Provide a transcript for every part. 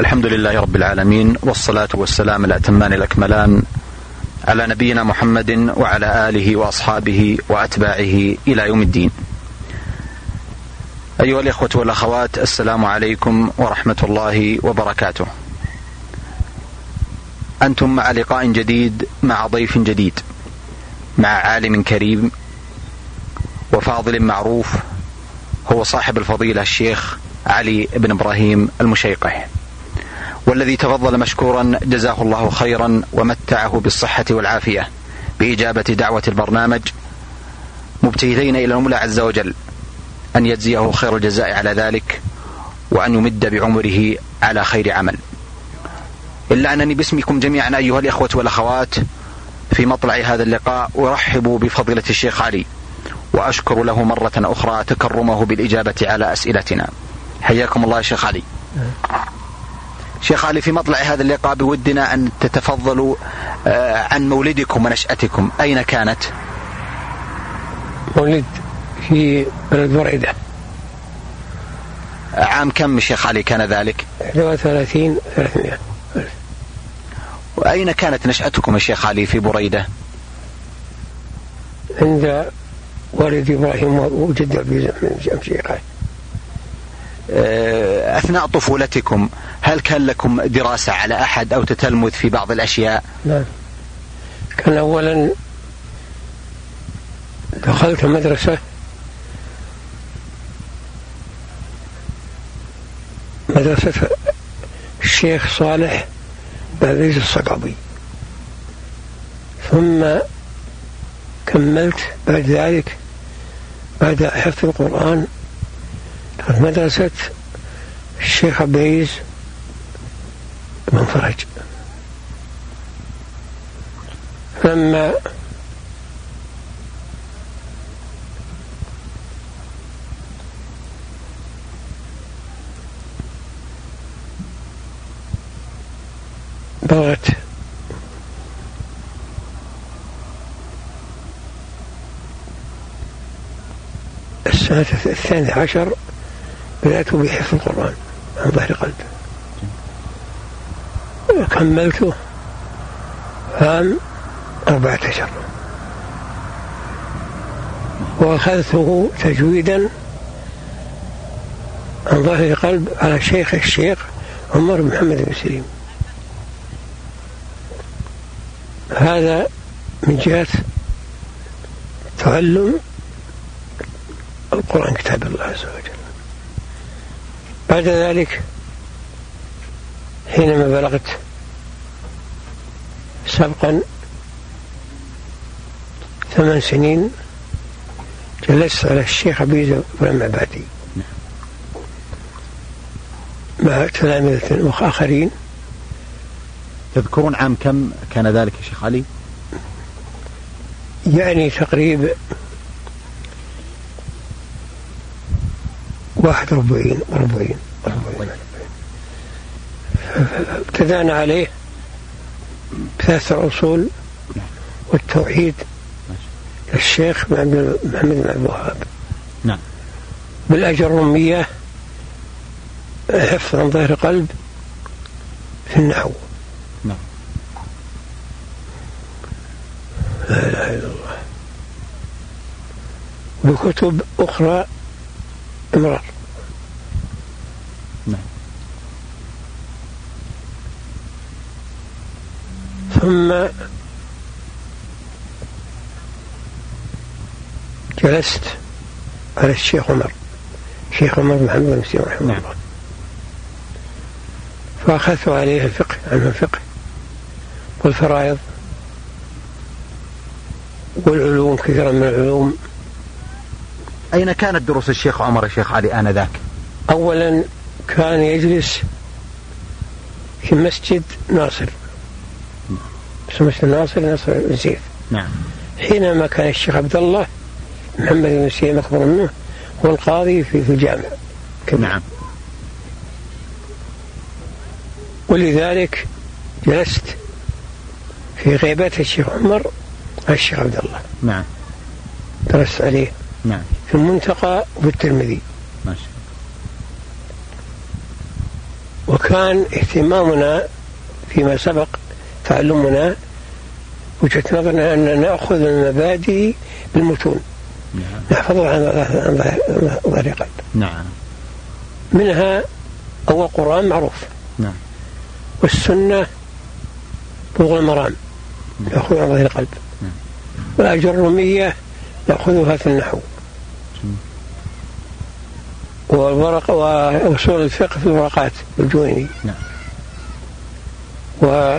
الحمد لله رب العالمين والصلاة والسلام الأتمان الأكملان على نبينا محمد وعلى آله وأصحابه وأتباعه إلى يوم الدين. أيها الإخوة والأخوات السلام عليكم ورحمة الله وبركاته. أنتم مع لقاء جديد مع ضيف جديد مع عالم كريم وفاضل معروف هو صاحب الفضيلة الشيخ علي بن إبراهيم المشيقح. والذي تفضل مشكورا جزاه الله خيرا ومتعه بالصحة والعافية. بإجابة دعوة البرنامج مبتهلين إلى المولى عز وجل أن يجزيه خير الجزاء على ذلك وأن يمد بعمره على خير عمل. إلا أنني باسمكم جميعا أيها الإخوة والأخوات في مطلع هذا اللقاء أرحب بفضيلة الشيخ علي وأشكر له مرة أخرى تكرمه بالإجابة على أسئلتنا. حياكم الله يا شيخ علي. شيخ علي في مطلع هذا اللقاء بودنا أن تتفضلوا عن مولدكم ونشأتكم. أين كانت؟ ولد في بلد بريدة. عام كم شيخ علي كان ذلك؟ 31 300 وأين كانت نشأتكم يا شيخ علي في بريدة؟ عند والد إبراهيم وجد أبي شيخه أثناء طفولتكم هل كان لكم دراسة على أحد أو تتلمذ في بعض الأشياء؟ نعم كان أولا دخلت مدرسة. مدرسة الشيخ صالح بعزيز الصقبي. ثم كملت بعد ذلك بعد حفظ القرآن مدرسة الشيخ عبيز بن فرج. لما بلغت السنة الثانية عشر بدأت بحفظ القرآن عن ظهر قلب وكملته عام أربعة عشر. وأخذته تجويدا عن ظهر قلب على شيخ الشيخ عمر بن محمد بن سليم. هذا من جهة تعلم القرآن كتاب الله عز وجل. بعد ذلك حينما بلغت سبقا ثمان سنين جلست على الشيخ عبيد بن عبادي مع تلامذة آخرين. تذكرون عام كم كان ذلك يا شيخ علي؟ يعني تقريب واحد ربعين ربعين ربعين ابتدأنا عليه بثلاثة الأصول والتوحيد للشيخ محمد بن عبد الوهاب. نعم. بالأجرمية حفظ عن ظهر قلب في النحو. نعم. لا إله إلا الله. بكتب أخرى إمرار ثم جلست على الشيخ عمر. الشيخ عمر بن محمد بن مسلم رحمه نعم. الله. فأخذت عليه الفقه علم الفقه. والفرائض والعلوم كثيرا من العلوم. أين كانت دروس الشيخ عمر يا شيخ علي آنذاك؟ أولا كان يجلس في مسجد ناصر. اسمه مسجد ناصر ناصر بن زيد. نعم. حينما كان الشيخ عبد الله محمد بن سيم أكبر منه هو القاضي في في الجامع. كبير. نعم. ولذلك جلست في غيبة الشيخ عمر الشيخ عبد الله. نعم. درست عليه. نعم. في المنتقى وفي الترمذي. ما شاء وكان اهتمامنا فيما سبق تعلمنا وجهة نظرنا أن نأخذ المبادئ بالمتون. نعم. نحفظها عن ظهر قلب. نعم. منها أول القرآن معروف. نعم. والسنة بلوغ المرام نأخذها عن ظهر القلب نعم. والأجر الرومية نأخذها في النحو. والورق وأصول الفقه في الورقات الجويني. نعم. و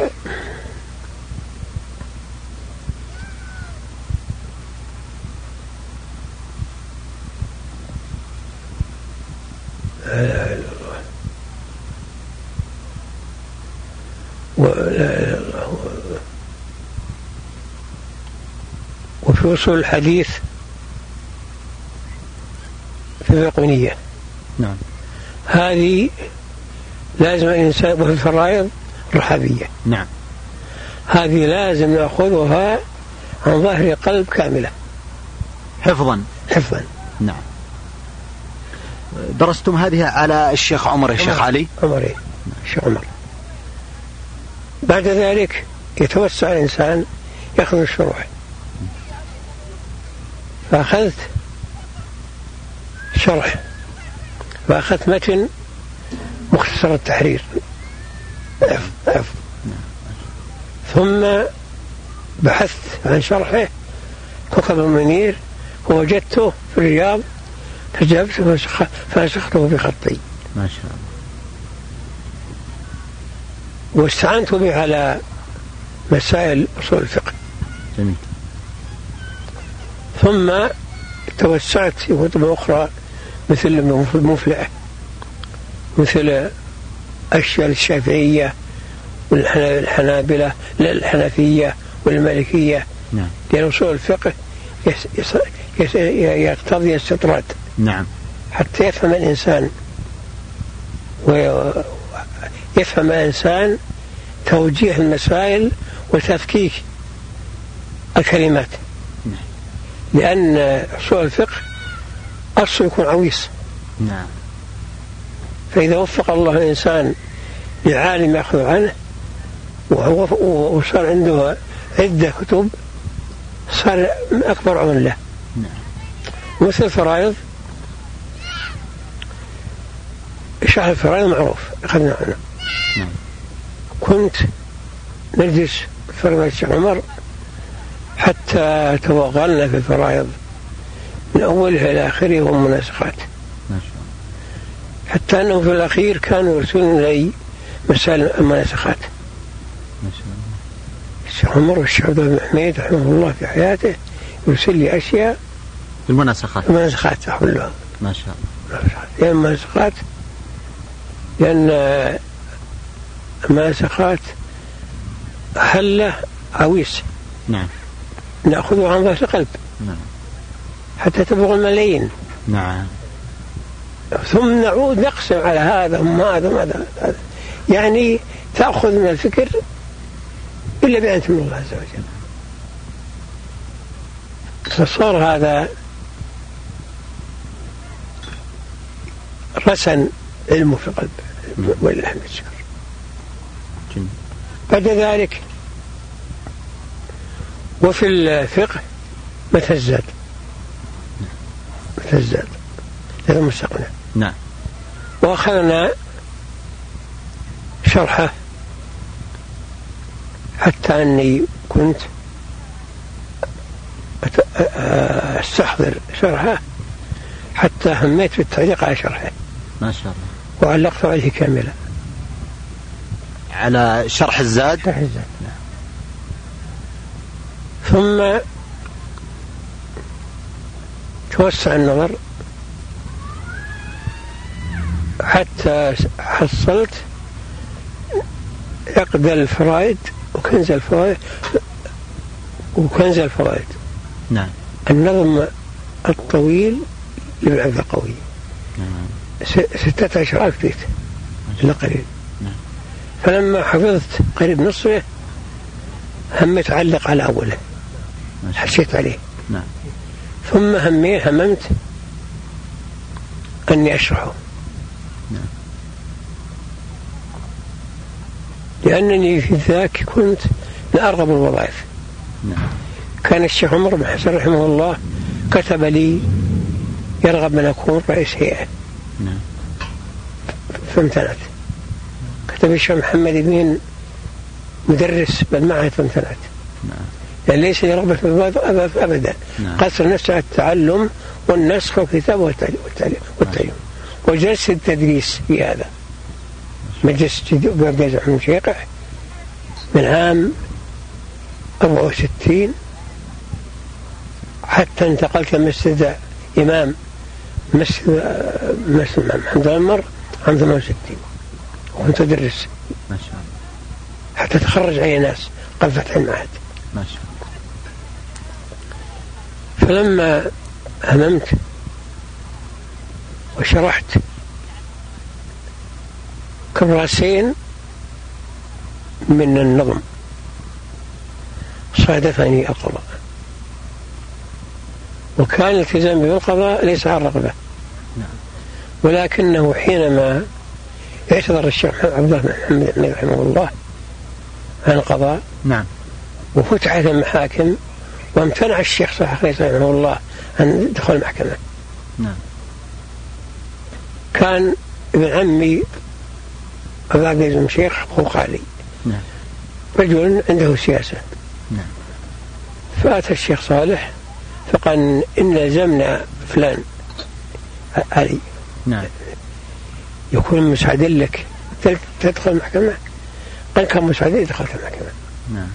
لا إله إلا الله. ولا إله إلا الله. وفي أصول الحديث في الفقهية نعم. هذه لازم الإنسان وفي الفرائض رحابية نعم. هذه لازم نأخذها عن ظهر قلب كاملة. حفظا. حفظا. نعم. درستم هذه على الشيخ عمر الشيخ علي؟ عمر؟ الشيخ عمر. بعد ذلك يتوسع الإنسان يأخذ الشروح. فأخذت شرح. فأخذت متن مختصر التحرير. أف أف. ثم بحثت عن شرحه. كتب المنير. ووجدته في الرياض. فجبت فنسخته بخطي ما شاء الله. واستعنت به على مسائل أصول الفقه. جميل. ثم توسعت في كتب أخرى مثل المفلح مثل أشياء الشافعية والحنابلة الحنفية والمالكية. نعم. لأن أصول الفقه يس يس يس يقتضي استطراد. نعم. حتى يفهم الإنسان ويفهم الإنسان توجيه المسائل وتفكيك الكلمات. نعم. لأن أصول الفقه أصله يكون عويص. نعم. فإذا وفق الله الإنسان لعالم يأخذ عنه وصار عنده عدة كتب صار أكبر عون له نعم. مثل الفرائض شرح الفرائض معروف أخذنا عنه نعم كنت نجلس فرض الشيخ عمر حتى توغلنا في الفرائض من أولها إلى آخره والمناسخات حتى أنه في الأخير كانوا يرسلون إلي مسائل المناسخات الشيخ عمر والشيخ عبد الله بن حميد رحمه الله في حياته يرسل لي أشياء المناسخات مناسخات أقول ما شاء الله. لأن لأن المناسخات حلة عويس نعم. نأخذه عن ظهر القلب. نعم. حتى تبلغ الملايين. نعم. ثم نعود نقسم على هذا ثم هذا ثم هذا. هذا. يعني تأخذ من الفكر إلا بأن من الله عز وجل. فصار هذا رسن علمه في القلب ولله الشكر بعد ذلك وفي الفقه متى الزاد متى الزاد هذا مستقنع. نعم. وأخذنا شرحه حتى أني كنت أستحضر شرحه حتى هميت بالتعليق على شرحه. ما شاء الله. وعلقت عليه كاملا. على شرح الزاد؟ شرح الزاد ثم توسع النظر حتى حصلت عقد الفرائد وكنز الفوائد وكنز الفوائد نعم. النظم الطويل للعبد القوي نعم. ستة عشر ألف بيت. إلا قليل. نعم. فلما حفظت قريب نصفه هميت أعلق على أوله. حشيت عليه. نعم. ثم همي هممت أني أشرحه. نعم. لأنني في ذاك كنت من أرغب الوظائف نعم. كان الشيخ عمر بن حسن رحمه الله كتب لي يرغب أن أكون رئيس هيئة. نعم. فامتنعت كتب الشيخ محمد بن مدرس بالمعهد فامتنعت نعم. يعني ليس لي رغبة في أبدا. نعم. قصر نفسي على التعلم والنسخ والكتاب والتعليم والتعليم, والتعليم. وجلست التدريس في هذا. مجلس مركز محمد شيقع من عام 64 حتى انتقلت مسجد إمام مسجد مسجد محمد عمر عام 68 وكنت أدرس ما شاء الله. حتى تخرج علي ناس قبل فتح المعهد. ما شاء الله. فلما هممت وشرحت كراسين من النظم صادفني القضاء. وكان الالتزام بالقضاء ليس عن نعم. ولكنه حينما اعتذر الشيخ عبد الله بن محمد رحمه الله عن القضاء نعم. وفتحت المحاكم وامتنع الشيخ صالح رحمه الله عن دخول المحكمة. نعم. كان ابن عمي عبد العزيز بن شيخ أخو خالي. نعم. رجل عنده سياسة. نعم. فأتى الشيخ صالح فقال إن لزمنا فلان. علي نعم. يكون مساعد لك. تدخل المحكمة. قال كان مساعد دخلت المحكمة. نعم.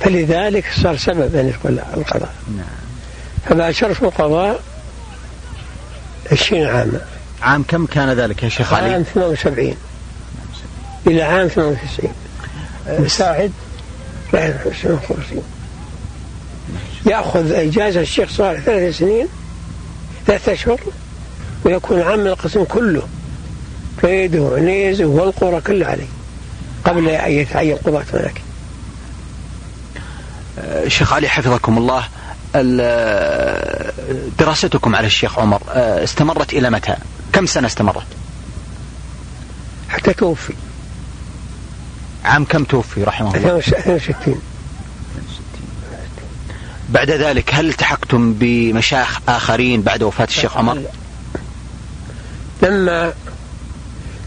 فلذلك صار سبب أن يدخل القضاء. نعم. فباشرت القضاء 20 عاما. عام كم كان ذلك يا شيخ عام علي؟ 78 إلى عام 98 مساعد رايح الحسين الخرسي يأخذ إجازة الشيخ صالح ثلاث سنين ثلاثة أشهر ويكون عام القسم كله كيده وعنيزه والقرى كلها عليه قبل أن يتعين قضاة هناك شيخ علي حفظكم الله ال- دراستكم على الشيخ عمر آه، استمرت إلى متى؟ كم سنة استمرت؟ حتى توفي عام كم توفي رحمه الله؟ 62 بعد ذلك هل التحقتم بمشايخ آخرين بعد وفاة الشيخ عمر؟ لما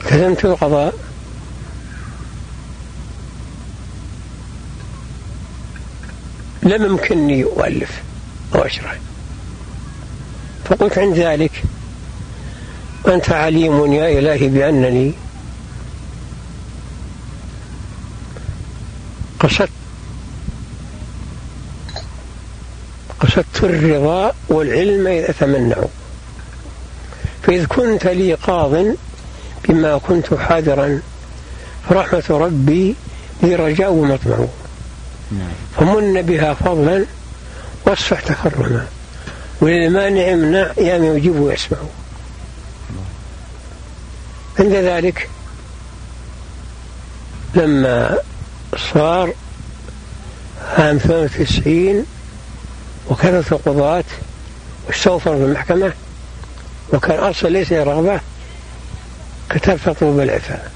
التزمت القضاء لم يمكنني أؤلف أو أشرح. فقلت عند ذلك أنت عليم يا إلهي بأنني قصدت قصدت الرضا والعلم إذا تمنعوا. فإذ كنت لي قاض بما كنت حاضرا فرحمة ربي لي رجاء ومطمع. نعم. فمن بها فضلا واصفح تكرما وللمانع امنع يا من يجيب ويسمع. عند ذلك لما صار عام 98 وكانت القضاة واستوفر في المحكمة وكان أصلا ليس لي رغبة كتبت أطلب العفاء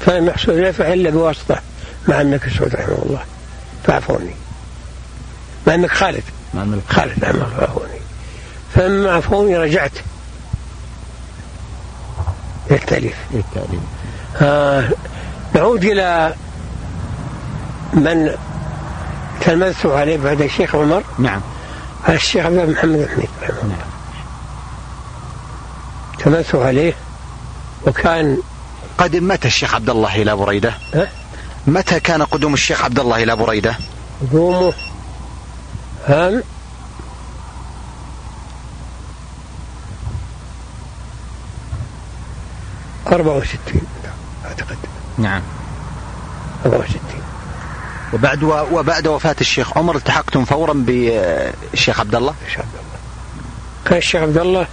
فلم يحصل العفاء إلا بواسطة مع الملك سعود رحمه الله. فعفوني. مع الملك خالد. مع الملك خالد. نعم فعفوني. فلما عفوني رجعت. للتأليف. بالتالي آه نعود إلى من تلمذت عليه بعد الشيخ عمر. نعم. الشيخ عبد محمد الحميد رحمه الله عليه وكان قدم متى الشيخ عبد الله إلى بريدة؟ متى كان قدوم الشيخ عبد الله إلى بريدة؟ قدومه عام أربعة وستين أعتقد. نعم. أربعة وستين. وبعد و... وبعد وفاة الشيخ عمر التحقتم فورا بالشيخ عبد الله؟ الشيخ عبد الله. كان الشيخ عبد الله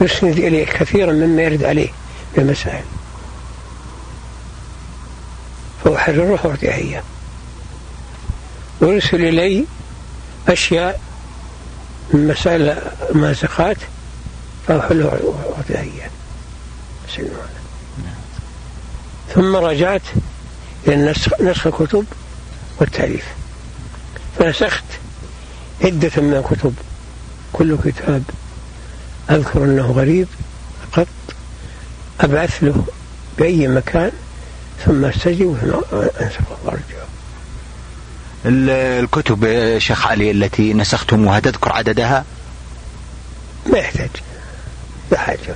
يسند إليه كثيرا مما يرد عليه من المسائل. فأحرره وأعطيها إياه ويرسل إلي أشياء من مسائل المازقات فأحله وأعطيها إياه العلم ثم رجعت إلى نسخ, نسخ الكتب. والتأليف. فنسخت عدة من الكتب كل كتاب أذكر أنه غريب قط أبعث له بأي مكان ثم استجب ثم أنسخه. وأرجعه الكتب شيخ علي التي نسختموها تذكر عددها؟ ما يحتاج. لا حاجة.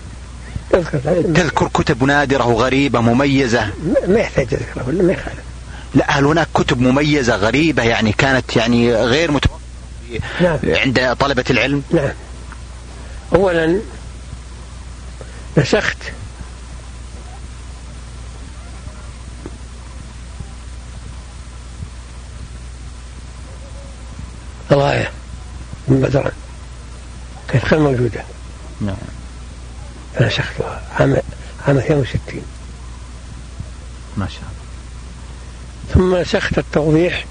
تذكر. كتب نادرة وغريبة مميزة. ما يحتاج تذكرها ولا ما يخالف. لا هل هناك كتب مميزة غريبة يعني كانت يعني غير متوفرة نعم. عند طلبة العلم. نعم. أولا نسخت. الغاية من بدران كانت غير موجودة. نعم. فنسختها. عام عام 62 ما شاء الله. ثم نسخت التوضيح.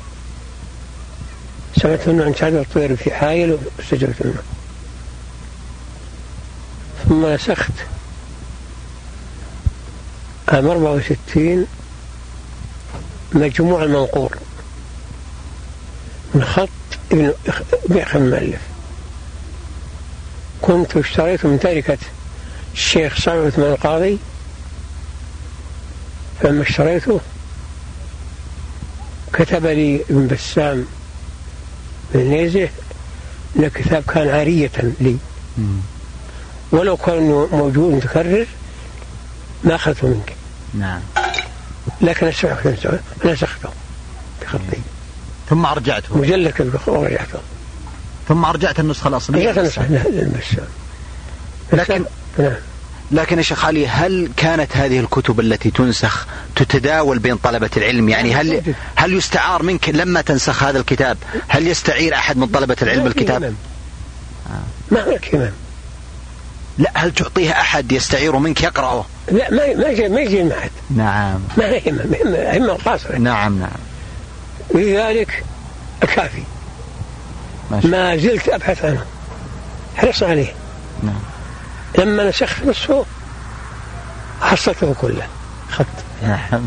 سمعت انه انشاد الطير في حائل واستجبت منه. ثم نسخت عام 64 مجموع المنقور من خط ابن بيخ المؤلف. كنت اشتريت من تركة الشيخ صالح عثمان القاضي فلما اشتريته كتب لي ابن بسام من نيزه إن الكتاب كان عارية لي. ولو كان موجود متكرر ما أخذته منك. نعم. لكن نسخته بخطي. ثم أرجعته. مجلد ورجعته ثم أرجعت النسخة الأصلية. رجعت النسخة. لكن نعم. لكن يا شيخ علي هل كانت هذه الكتب التي تنسخ تتداول بين طلبة العلم؟ يعني هل هل يستعار منك لما تنسخ هذا الكتاب؟ هل يستعير أحد من طلبة العلم الكتاب؟ ما هناك إمام لا هل تعطيه أحد يستعير منك يقرأه؟ لا ما ما يجي ما يجي معهد نعم. ما هي إمام قاصرة نعم نعم. ولذلك الكافي ما زلت أبحث عنه. حرص عليه. نعم. لما نسخت نصفه حصلته كله. خط نعم.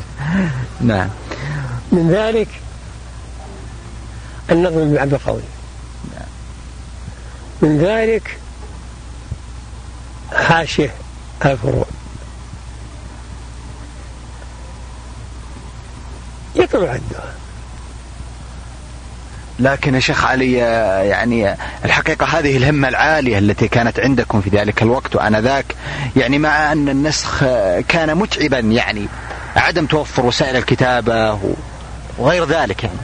نعم. من ذلك النظم بعد قولي من ذلك حاشية الفروع. يطلع عدها لكن يا شيخ علي يعني الحقيقة هذه الهمة العالية التي كانت عندكم في ذلك الوقت وآنذاك يعني مع أن النسخ كان متعبا يعني عدم توفر وسائل الكتابة وغير ذلك يعني.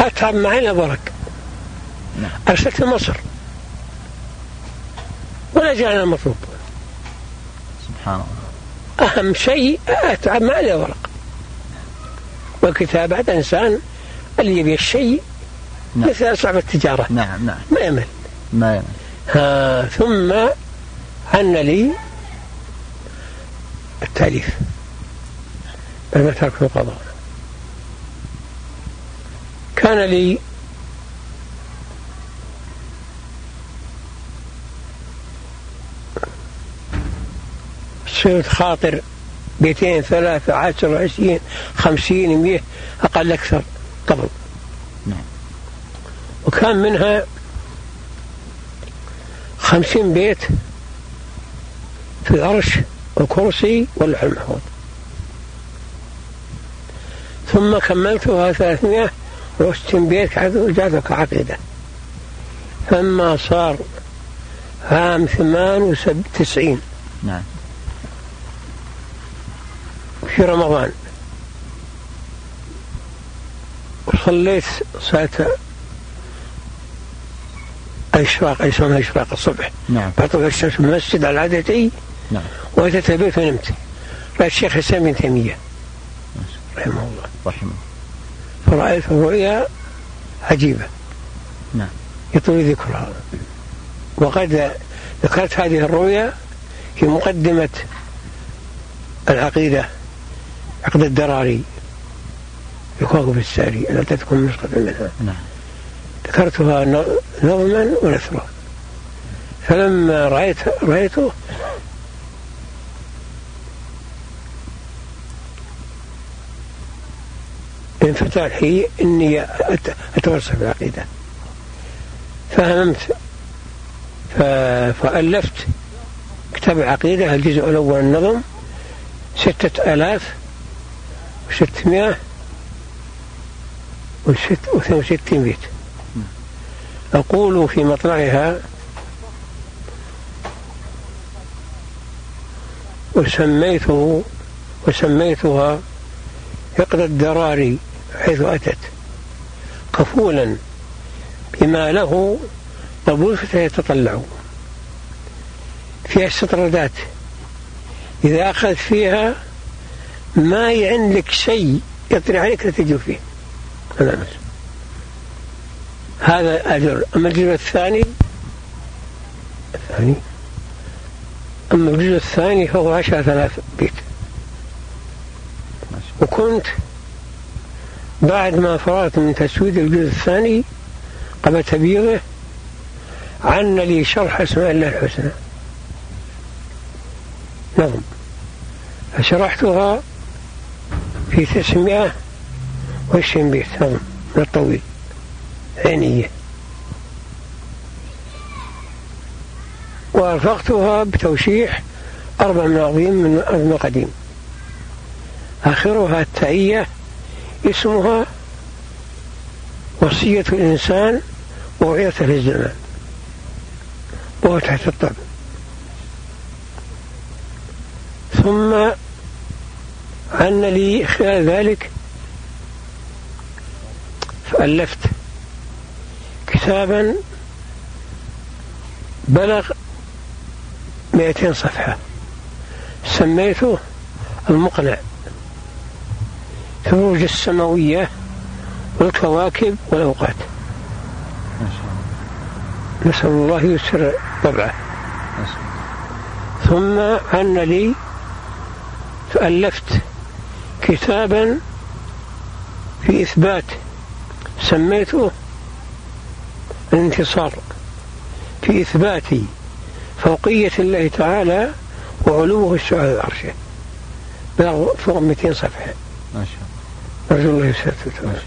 أتعب معنا برك. نعم. أرسلت مصر. ولا جاءنا المطلوب. سبحان الله. أهم شيء أتعب معنا ورق والكتابة إنسان اللي يبي الشيء نعم. مثل أصعب التجارة. نعم نعم. ما يمل. ما يمل. ها ثم عن لي التأليف. لما تركت القضاء. كان لي صرت خاطر بيتين ثلاثة عشر عشرين خمسين مئة أقل أكثر قبل. نعم. وكان منها خمسين بيت في العرش والكرسي واللوح المحفوظ ثم كملتها ثلاثمائة وستين بيت جعلتها كعقيدة فلما صار عام ثمان وتسعين نعم. في رمضان. وصليت صلاة الإشراق يسمونها إشراق الصبح. نعم. بعد الشمس في المسجد على عادتي نعم. وأتيت البيت ونمت رأى الشيخ حسين بن تيمية. رحمه الله. رحمه فرأيت رؤيا عجيبة. نعم. يطول ذكرها. وقد ذكرت هذه الرؤيا في مقدمة العقيدة عقد الدراري في الساري التي تكون نسخة منها نعم. ذكرتها نظما ونثرا فلما رأيت رأيته انفتح لي إني اتوسع في العقيده فهممت فألفت كتاب العقيدة الجزء الأول النظم ستة آلاف وستمائة وست وستين بيت. أقول في مطلعها وسميته وسميتها فقد الدراري حيث أتت. كفولا بما له قبول فيتطلع. فيها استطردات. إذا أخذت فيها ما يعن شيء يطري عليك لا تجو فيه. هذا أجر. أما الجزء الثاني الثاني؟ أما الجزء الثاني فهو عشرة آلاف بيت. وكنت بعد ما فرغت من تسويد الجزء الثاني قبل تبييضه عن لي شرح اسماء الله الحسنى. نظم نعم. فشرحتها في تسعمائة وعشرين بيت. نظم نعم. من الطويل. عينية وأرفقتها بتوشيح أربع من عظيم من أرض قديم آخرها التعية اسمها وصية الإنسان ووعيته للزمان. وهو تحت الطب ثم عن لي خلال ذلك فألفت كتابا بلغ 200 صفحة. سميته المقنع. فروج السماوية والكواكب والأوقات. نسأل الله يسر طبعه. ثم عن لي فألفت كتابا في إثبات. سميته الانتصار في إثبات فوقية الله تعالى وعلوه السعى عرشه بلغ فوق 200 صفحة. ما شاء الله. أرجو الله يسعدك.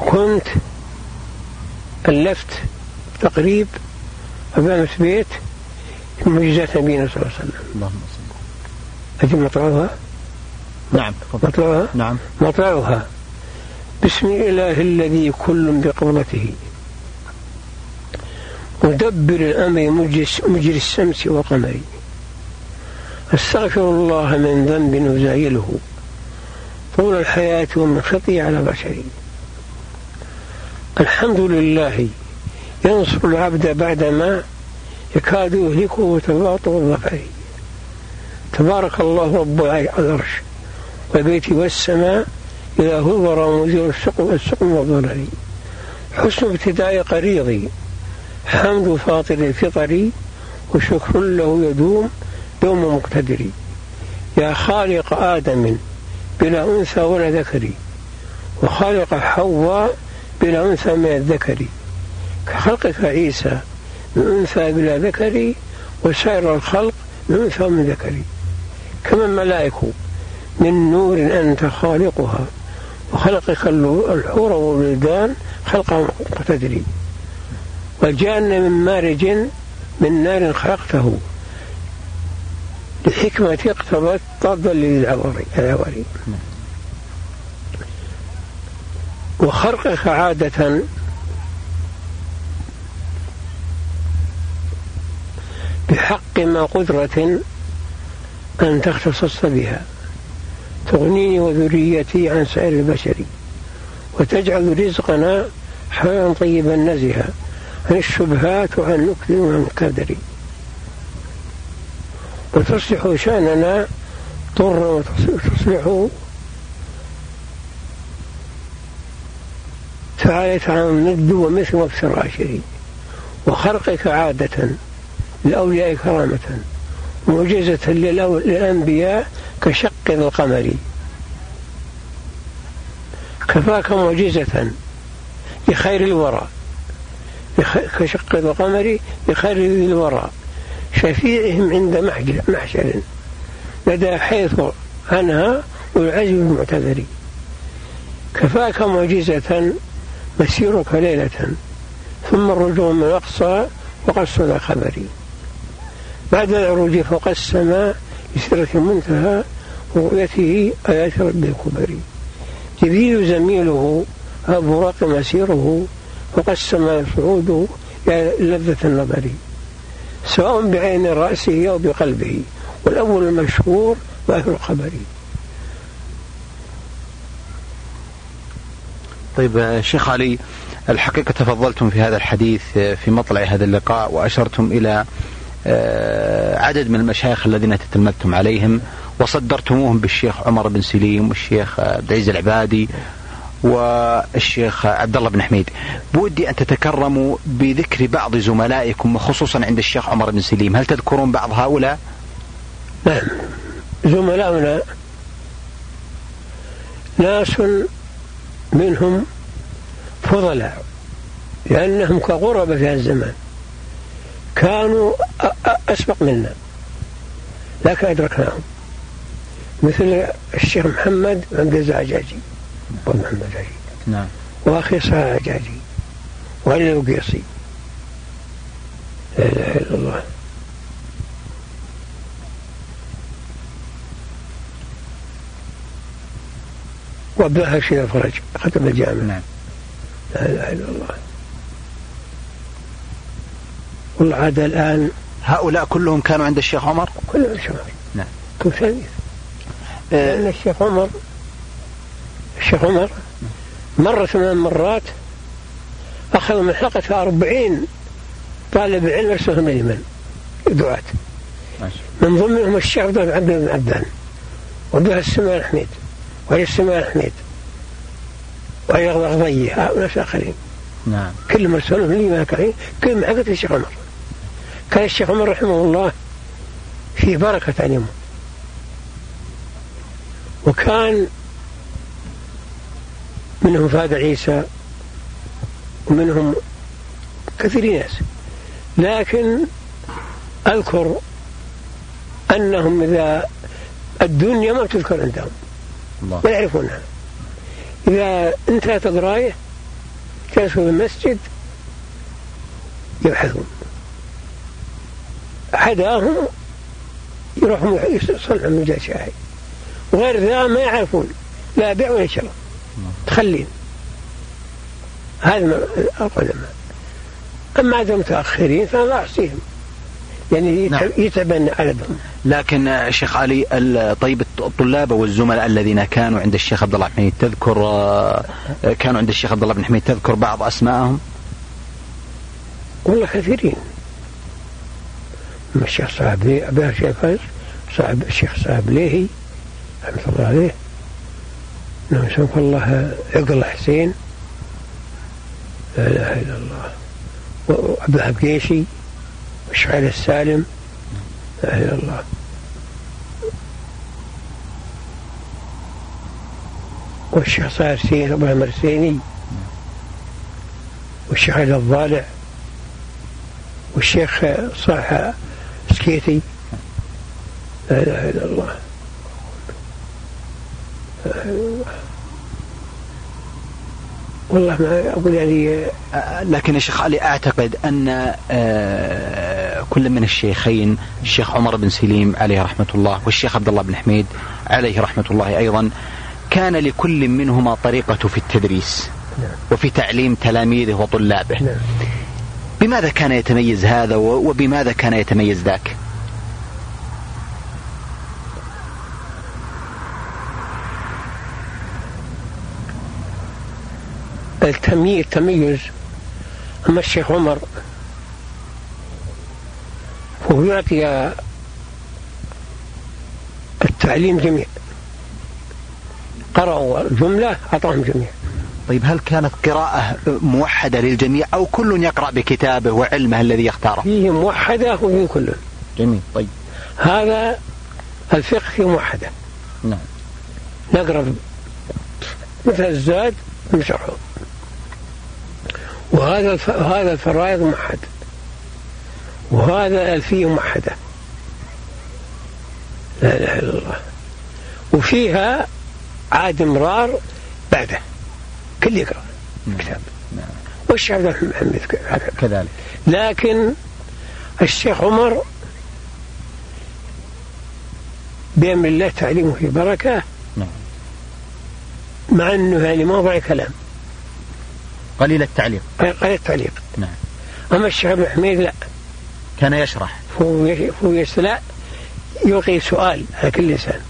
كنت ألفت تقريب أمام بيت في معجزات نبينا صلى الله عليه وسلم. اللهم صل أجل مطلعها؟ نعم مطلعها؟ نعم. مطلعها. بسم الله الذي كل بقبضته مدبر الأمر مجري الشمس وقمر أستغفر الله من ذنب وزايله طول الحياة ومن خطي على بشري. الحمد لله ينصر العبد بعدما يكاد يهلكه تباطؤ الظفر. تبارك الله رب العرش والبيت والسماء إذا هو مزيل السقم السقم والضرر حسن ابتداء قريضي. حمد فاطر الفطر وشكر له يدوم دوم مقتدر يا خالق آدم بلا أنثى ولا ذكر وخالق حواء بلا أنثى من الذكر. كخلقك عيسى من أنثى بلا ذكر. وسائر الخلق من أنثى ومن ذكر. كما الملائك من نور أنت خالقها. وخلقك الحور والولدان خلقا مقتدرين وجعلنا من مارج من نار خلقته. لحكمة اقتضت طردا للعواري وخرقك عادة. بحق ما قدرة أن تختصص بها. تغنيني وذريتي عن سائر البشر. وتجعل رزقنا حلالا طيبا نزها عن الشبهات وعن نكل وعن كدر. وتصلح شأننا ضرا وتصلح تعالى عن ند ومثل وفي الراشدين وخرقك عادة للأولياء كرامة. معجزة للأنبياء كشق القمر. كفاك معجزة لخير الورى. كشق القمر لخير الورى. شفيعهم عند محشر. لدى حيث عنها والعجب المعتذر. كفاك معجزة مسيرك ليلة. ثم الرجوع من الأقصى وقد صدى خبري بعد العروج فوق السماء لسدرة المنتهى ورؤيته آيات رب الكبري جبريل زميله أبو مسيره فوق السماء صعوده يا لذة النظر سواء بعين رأسه أو بقلبه والأول المشهور وآخر الخبر. طيب شيخ علي الحقيقة تفضلتم في هذا الحديث في مطلع هذا اللقاء وأشرتم إلى عدد من المشايخ الذين تتلمذتم عليهم وصدرتموهم بالشيخ عمر بن سليم والشيخ عبد العزيز العبادي والشيخ عبد الله بن حميد. بودي أن تتكرموا بذكر بعض زملائكم وخصوصا عند الشيخ عمر بن سليم. هل تذكرون بعض هؤلاء؟ نعم. زملاؤنا ناس منهم فضلاء لأنهم كغربة في الزمان. كانوا أسبق منا. لكن أدركناهم مثل الشيخ محمد عبد الزعجاجي أبو محمد عجيب نعم. وأخي صالح عجاجي وعلي الوقيصي لا إله إلا الله. وعبد الحشيد الفرج ختم الجامع. نعم. لا إله إلا الله. والله عاد الآن. هؤلاء كلهم كانوا عند الشيخ عمر؟ كلهم الشيخ. عمر نعم. كل ثالث لأن الشيخ عمر الشيخ عمر مرة من المرات أخذ من حلقة أربعين طالب علم أرسلهم اليمن دعاة. من ضمنهم الشيخ عبد بن عبدان. وبها السماء الحميد وهي السماء الحميد وهي الغضية هؤلاء آخرين نعم. كلهم أرسلهم اليمن كلهم حقت الشيخ عمر. كان الشيخ عمر رحمه الله في بركة علمه وكان منهم فاد عيسى ومنهم كثير ناس. لكن أذكر أنهم إذا الدنيا ما تذكر عندهم. لا يعرفونها. إذا انتهت القراية جلسوا في المسجد يبحثون. حداهم يروحون يصلحون من شاهي وغير ذا ما يعرفون. لا بيع ولا شراء. تخلين. هذا العلماء أما عدم متأخرين فأنا لا أحصيهم يعني نعم. يتبنى عددهم. لكن شيخ علي طيب الطلاب والزملاء الذين كانوا عند الشيخ عبد الله بن حميد تذكر كانوا عند الشيخ عبد الله بن حميد تذكر بعض اسمائهم؟ والله كثيرين. الشيخ صاحب لي الشيخ صاحب الشيخ صاحب ليهي رحمه الله عليه. انه سوف الله عقل حسين. لا إله إلا الله. وعبد الوهاب قيشي وشعيل السالم. لا إله إلا الله. والشيخ صاير سين أبو المرسيني والشيخ علي الضالع. والشيخ صالح سكيتي لا إله إلا الله والله ما أقول يعني لكن يا شيخ علي أعتقد أن آه، كل من الشيخين الشيخ عمر بن سليم عليه رحمة الله والشيخ عبد الله بن حميد عليه رحمة الله أيضا كان لكل منهما طريقة في التدريس نعم. وفي تعليم تلاميذه وطلابه نعم. بماذا كان يتميز هذا وبماذا كان يتميز ذاك؟ التمييز أما الشيخ عمر فهو يعطي التعليم جميع قرأوا الجملة أعطاهم جميع. طيب هل كانت قراءة موحدة للجميع أو كل يقرأ بكتابه وعلمه الذي يختاره؟ فيه موحدة وفيه كل. جميل طيب. هذا الفقه فيه موحدة. نعم. نقرأ مثل الزاد نشرحه وهذا الف... هذا الفرائض موحد. وهذا الألفية موحدة. لا إله إلا الله. وفيها عاد مرار بعده. كل يقرأ الكتاب نعم. والشيخ عبد محمد. كذلك. لكن الشيخ عمر بأمر الله تعليمه في بركة نعم. مع أنه يعني موضع كلام. قليل التعليق. قال التعليق. نعم. أما الشيخ عبد الحميد لا. كان يشرح. هو هو يسلا يلقي سؤال على كل إنسان.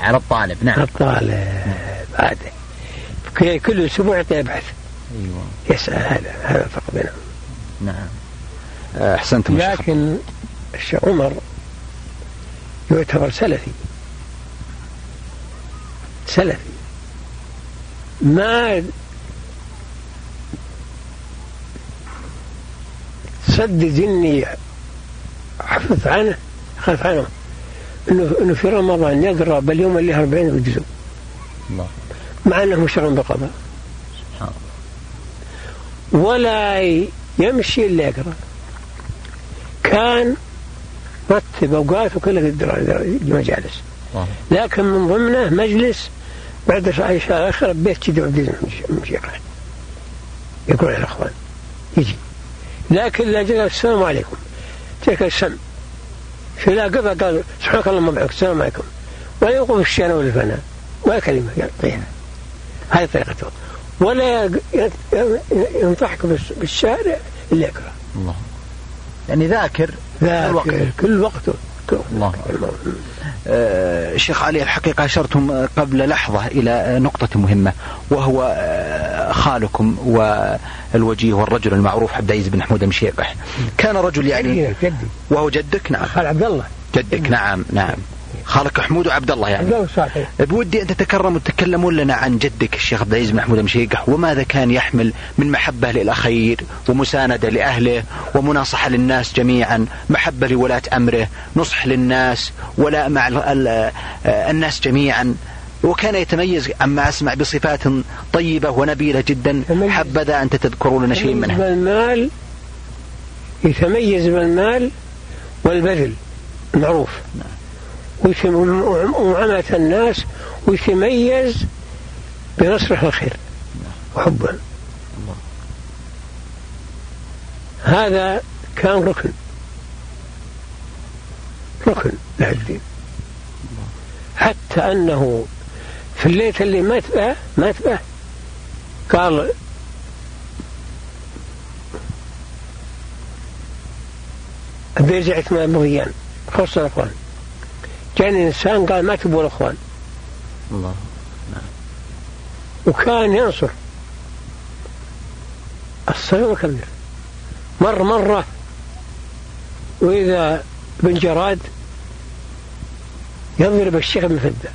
على الطالب نعم. الطالب. هذا كل أسبوع يعطي بحث أيوه. يسأل هذا هذا بينهم نعم. أحسنتم يا شيخ. لكن الشيخ عمر يعتبر سلفي. سلفي. ما سدد اني حفظت عنه خلف عنه. انه إنه في رمضان يقرا باليوم اللي 40 جزء الله. مع انه مشغول بالقضاء. ولا يمشي إلا يقرأ. كان رتب اوقاته كلها في المجالس. لكن من ضمنه مجلس بعد عشاء آخر بيت كذا عبد العزيز يقول على الاخوان يجي. لكن لا جلس السلام عليكم. تلك السم في لا قضى قال سبحانك اللهم وبحمدك السلام عليكم. ولا يقوم في الشارع ولا الفناء ولا كلمة يعطيها هذه طريقته. ولا ي- ي- ينطحك بالس- بالشارع إلا يقرأ. الله. يعني ذاكر الوقت. ذاك كل وقته الله. آه، شيخ علي الحقيقة أشرتم قبل لحظة إلى نقطة مهمة وهو آه، خالكم والوجيه والرجل المعروف عبد العزيز بن حمود المشيبح كان رجل يعني وهو جدك؟ نعم. خال عبد الله. جدك نعم نعم. خالك حمود وعبد الله يعني. الله صحيح بودي أن تتكرموا وتتكلمون لنا عن جدك الشيخ عبد العزيز بن حمود المشيقح وماذا كان يحمل من محبة للأخير ومساندة لأهله ومناصحة للناس جميعا محبة لولاة أمره نصح للناس ولاء مع ال- ال- الناس جميعا. وكان يتميز عما أسمع بصفات طيبة ونبيلة جدا. حبذا أن تذكروا لنا شيء منها بالمال يتميز بالمال والبذل معروف. ويتم- ومعاملة الناس ويتميز بنصرة الخير وحبه. هذا كان ركن. ركن له الدين. حتى أنه في الليلة اللي مات به مات به قال بيرجع ثمان بغيان خصوصا الاخوان جاني إنسان قال ما تبغوا الإخوان. الله. وكان ينصر. الصغير والكبير مر مرة وإذا بن جراد يضرب الشيخ بن فدة.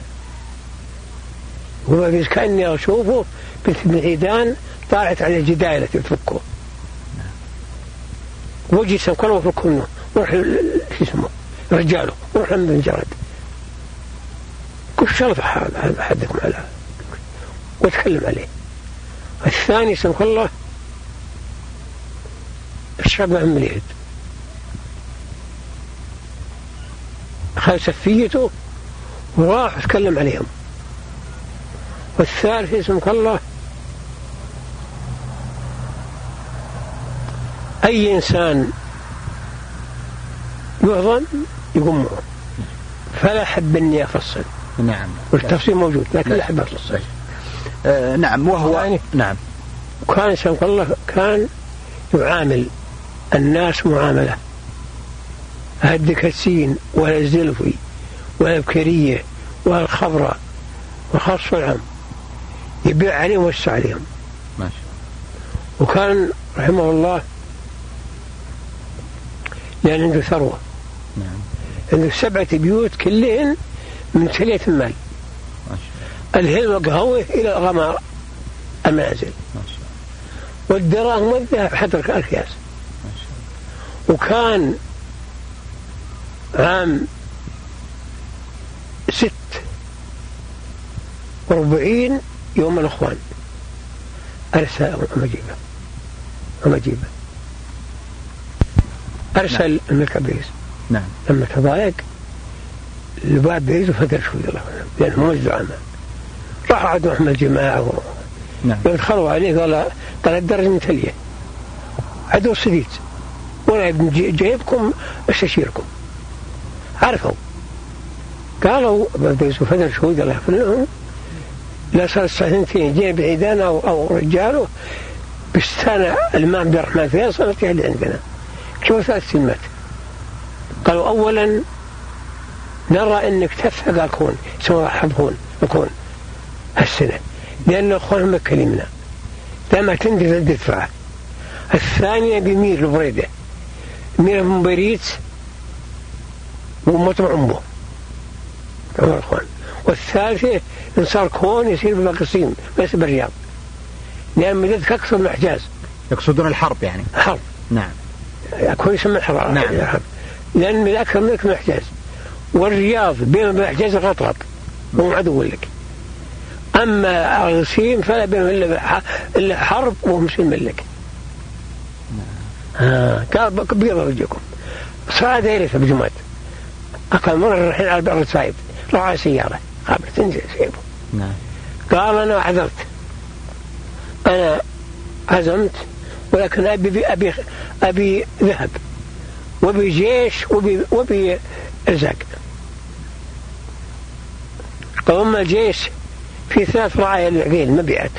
وهو كأني أشوفه بنت بن عيدان طالعت على الجداية تفكه وجي سكر وفكه منه روح شو اسمه رجاله. روح لم بن جراد. شرط هذا هذا حدكم على وأتكلم عليه. الثاني سمح الله الشاب من اليد خذ سفيته وراح أتكلم عليهم. والثالث اسمك الله أي إنسان يهضم يقوم معه فلا أحب إني أفصل نعم. والتفصيل موجود لكن لا أحب أفصل آه نعم وهو يعني- نعم. وكان سمك الله كان يعامل الناس معاملة. الدكسين ولا الزلفي ولا البكرية ولا الخضراء وخاصة العام يبيع عليهم ويوسع عليهم. ما شاء وكان رحمه الله لأن عنده ثروة. نعم. عنده سبعة بيوت كلهن من تلية المال الهيل والقهوة إلى غمار. المنازل والدراهم والذهب حتى الأكياس. وكان عام ست وأربعين يوم الأخوان. أرسل مجيبة ومجيبة أرسل الملك عبد العزيز. نعم. لما تضايق الباب بعيد وفقر شوي الله. عنه لأنه موجود عامة راح عاد محمد جماعة نعم. يدخلوا عليه قال قال الدرجة متلية عدو سديد وأنا جايبكم استشيركم. عرفوا. قالوا عبد يوسف هذا الشهود الله يغفر لهم لا صار سنتين جاي بعيدان أو أو رجاله. بستان الامام عبد الرحمن فيصل اللي عندنا. شو ثلاث كلمات قالوا اولا نرى إنك تفهم الكون سواء حبهون الكون هالسنه لأن اخوانهم مكلمنا لما تنزل تدفع الثانية بمير لبريده مير من بريت ومطمع أمه. عمر اخوان والثالثة إن صار كون يصير بالقصيم بس بالرياض. لأن مدتك أكثر من الحجاز يقصدون الحرب يعني. حرب. نعم. كون يسمى الحرارة نعم. الحرب لأن من أكثر منك من الحجاز والرياض بين الحجاز غطغط وهم عدو لك. أما الغسيم فلا بينهم إلا ح- إلا حرب وهم مسلم لك. آه قال بيض وجهكم صار دايرة بجماد أقل مرة الحين على بئر السايب راح على سيارة. قابل تنزل سيبه. نعم. قال أنا عذرت. أنا عزمت ولكن أبي أبي أبي ذهب. وبي جيش وبي وبي رزاق أما الجيش في ثلاث رعايا للعقيل مبيعات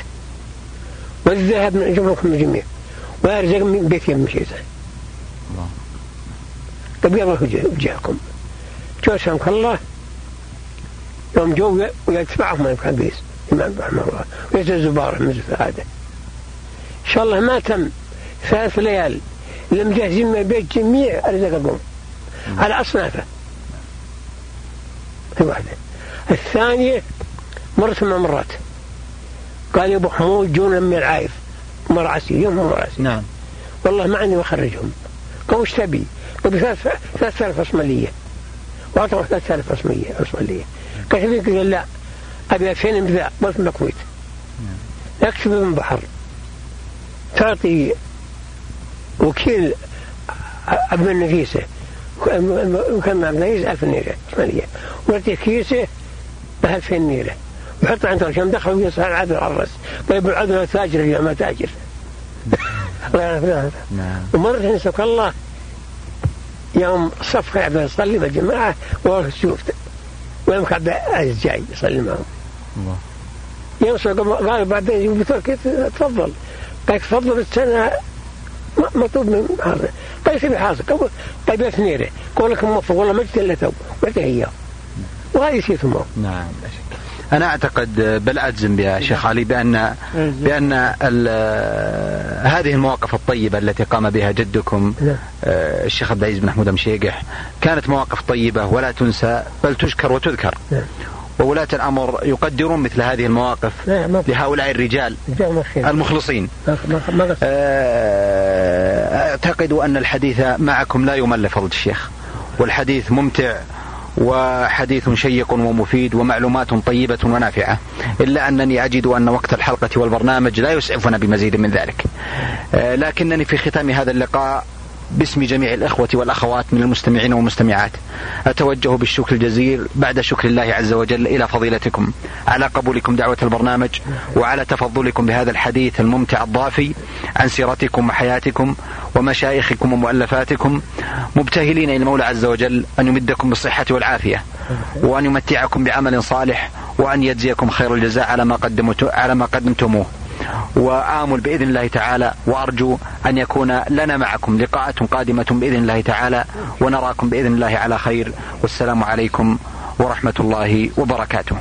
والذهب من أجمعكم الجميع ويرزق من بيت يم شيطان الله. طيب وجهكم جو سامك الله يوم جو ويتبعهم الكبيس الإمام رحمه الله. ويزل الزبار من هذا إن شاء الله ما تم. ثلاث ليال. لم جهزين من بيت جميع أرزقكم. على أصنافه. هي واحدة. الثانية مرت من مرات. قال يا أبو حمود جونا من العايف. مرعسي يوم مرعسي نعم. والله ما عندي مخرجهم قالوا وش تبي؟ قالوا ثلاث ثلاث آلاف أصملية وأعطوا ثلاث آلاف أصملية أصملية قال قال لا. أبي 2000 إمتداء. بس من الكويت يكتب من بحر تعطي وكيل أبن النفيسة وكان مع النفيسة 1000 ليرة أصملية ويعطي كيسة ب 2000 ليرة ويحط عنده عشان دخل ويصل العدل على الرأس. طيب العدل تاجر يا ما تاجر. الله يعرف ذلك. نعم. ومرة نسألك الله يوم صف قاعد يصلي بالجماعة وهو شوفته ويوم قاعد جاي يصلي معهم. يوصل قال بعدين يقول تفضل. قال تفضل بس أنا م- مطلوب من هذا. قال شو حاصل؟ قال طيب يا ثنيره قول لك موفق والله ما جبت إلا تو بعطيه إياه. وهذه شيء ثم. نعم لا شك. أنا أعتقد بل أجزم يا شيخ علي بأن بأن ال- هذه المواقف الطيبة التي قام بها جدكم نعم. آه، الشيخ عبد العزيز بن محمود مشيقح كانت مواقف طيبة ولا تنسى بل تشكر وتذكر. نعم. وولاة الأمر يقدرون مثل هذه المواقف لهؤلاء الرجال المخلصين. آه، أعتقد أن الحديث معكم لا يمل فضل الشيخ. والحديث ممتع وحديث شيق ومفيد ومعلومات طيبة ونافعة. إلا أنني أجد أن وقت الحلقة والبرنامج لا يسعفنا بمزيد من ذلك. آه، لكنني في ختام هذا اللقاء باسم جميع الإخوة والأخوات من المستمعين والمستمعات. أتوجه بالشكر الجزيل بعد شكر الله عز وجل إلى فضيلتكم. على قبولكم دعوة البرنامج وعلى تفضلكم بهذا الحديث الممتع الضافي عن سيرتكم وحياتكم ومشايخكم ومؤلفاتكم. مبتهلين إلى المولى عز وجل أن يمدكم بالصحة والعافية وأن يمتعكم بعمل صالح وأن يجزيكم خير الجزاء على ما قدمتموه. وآمل بإذن الله تعالى وأرجو أن يكون لنا معكم لقاءات قادمة بإذن الله تعالى ونراكم بإذن الله على خير. والسلام عليكم ورحمة الله وبركاته.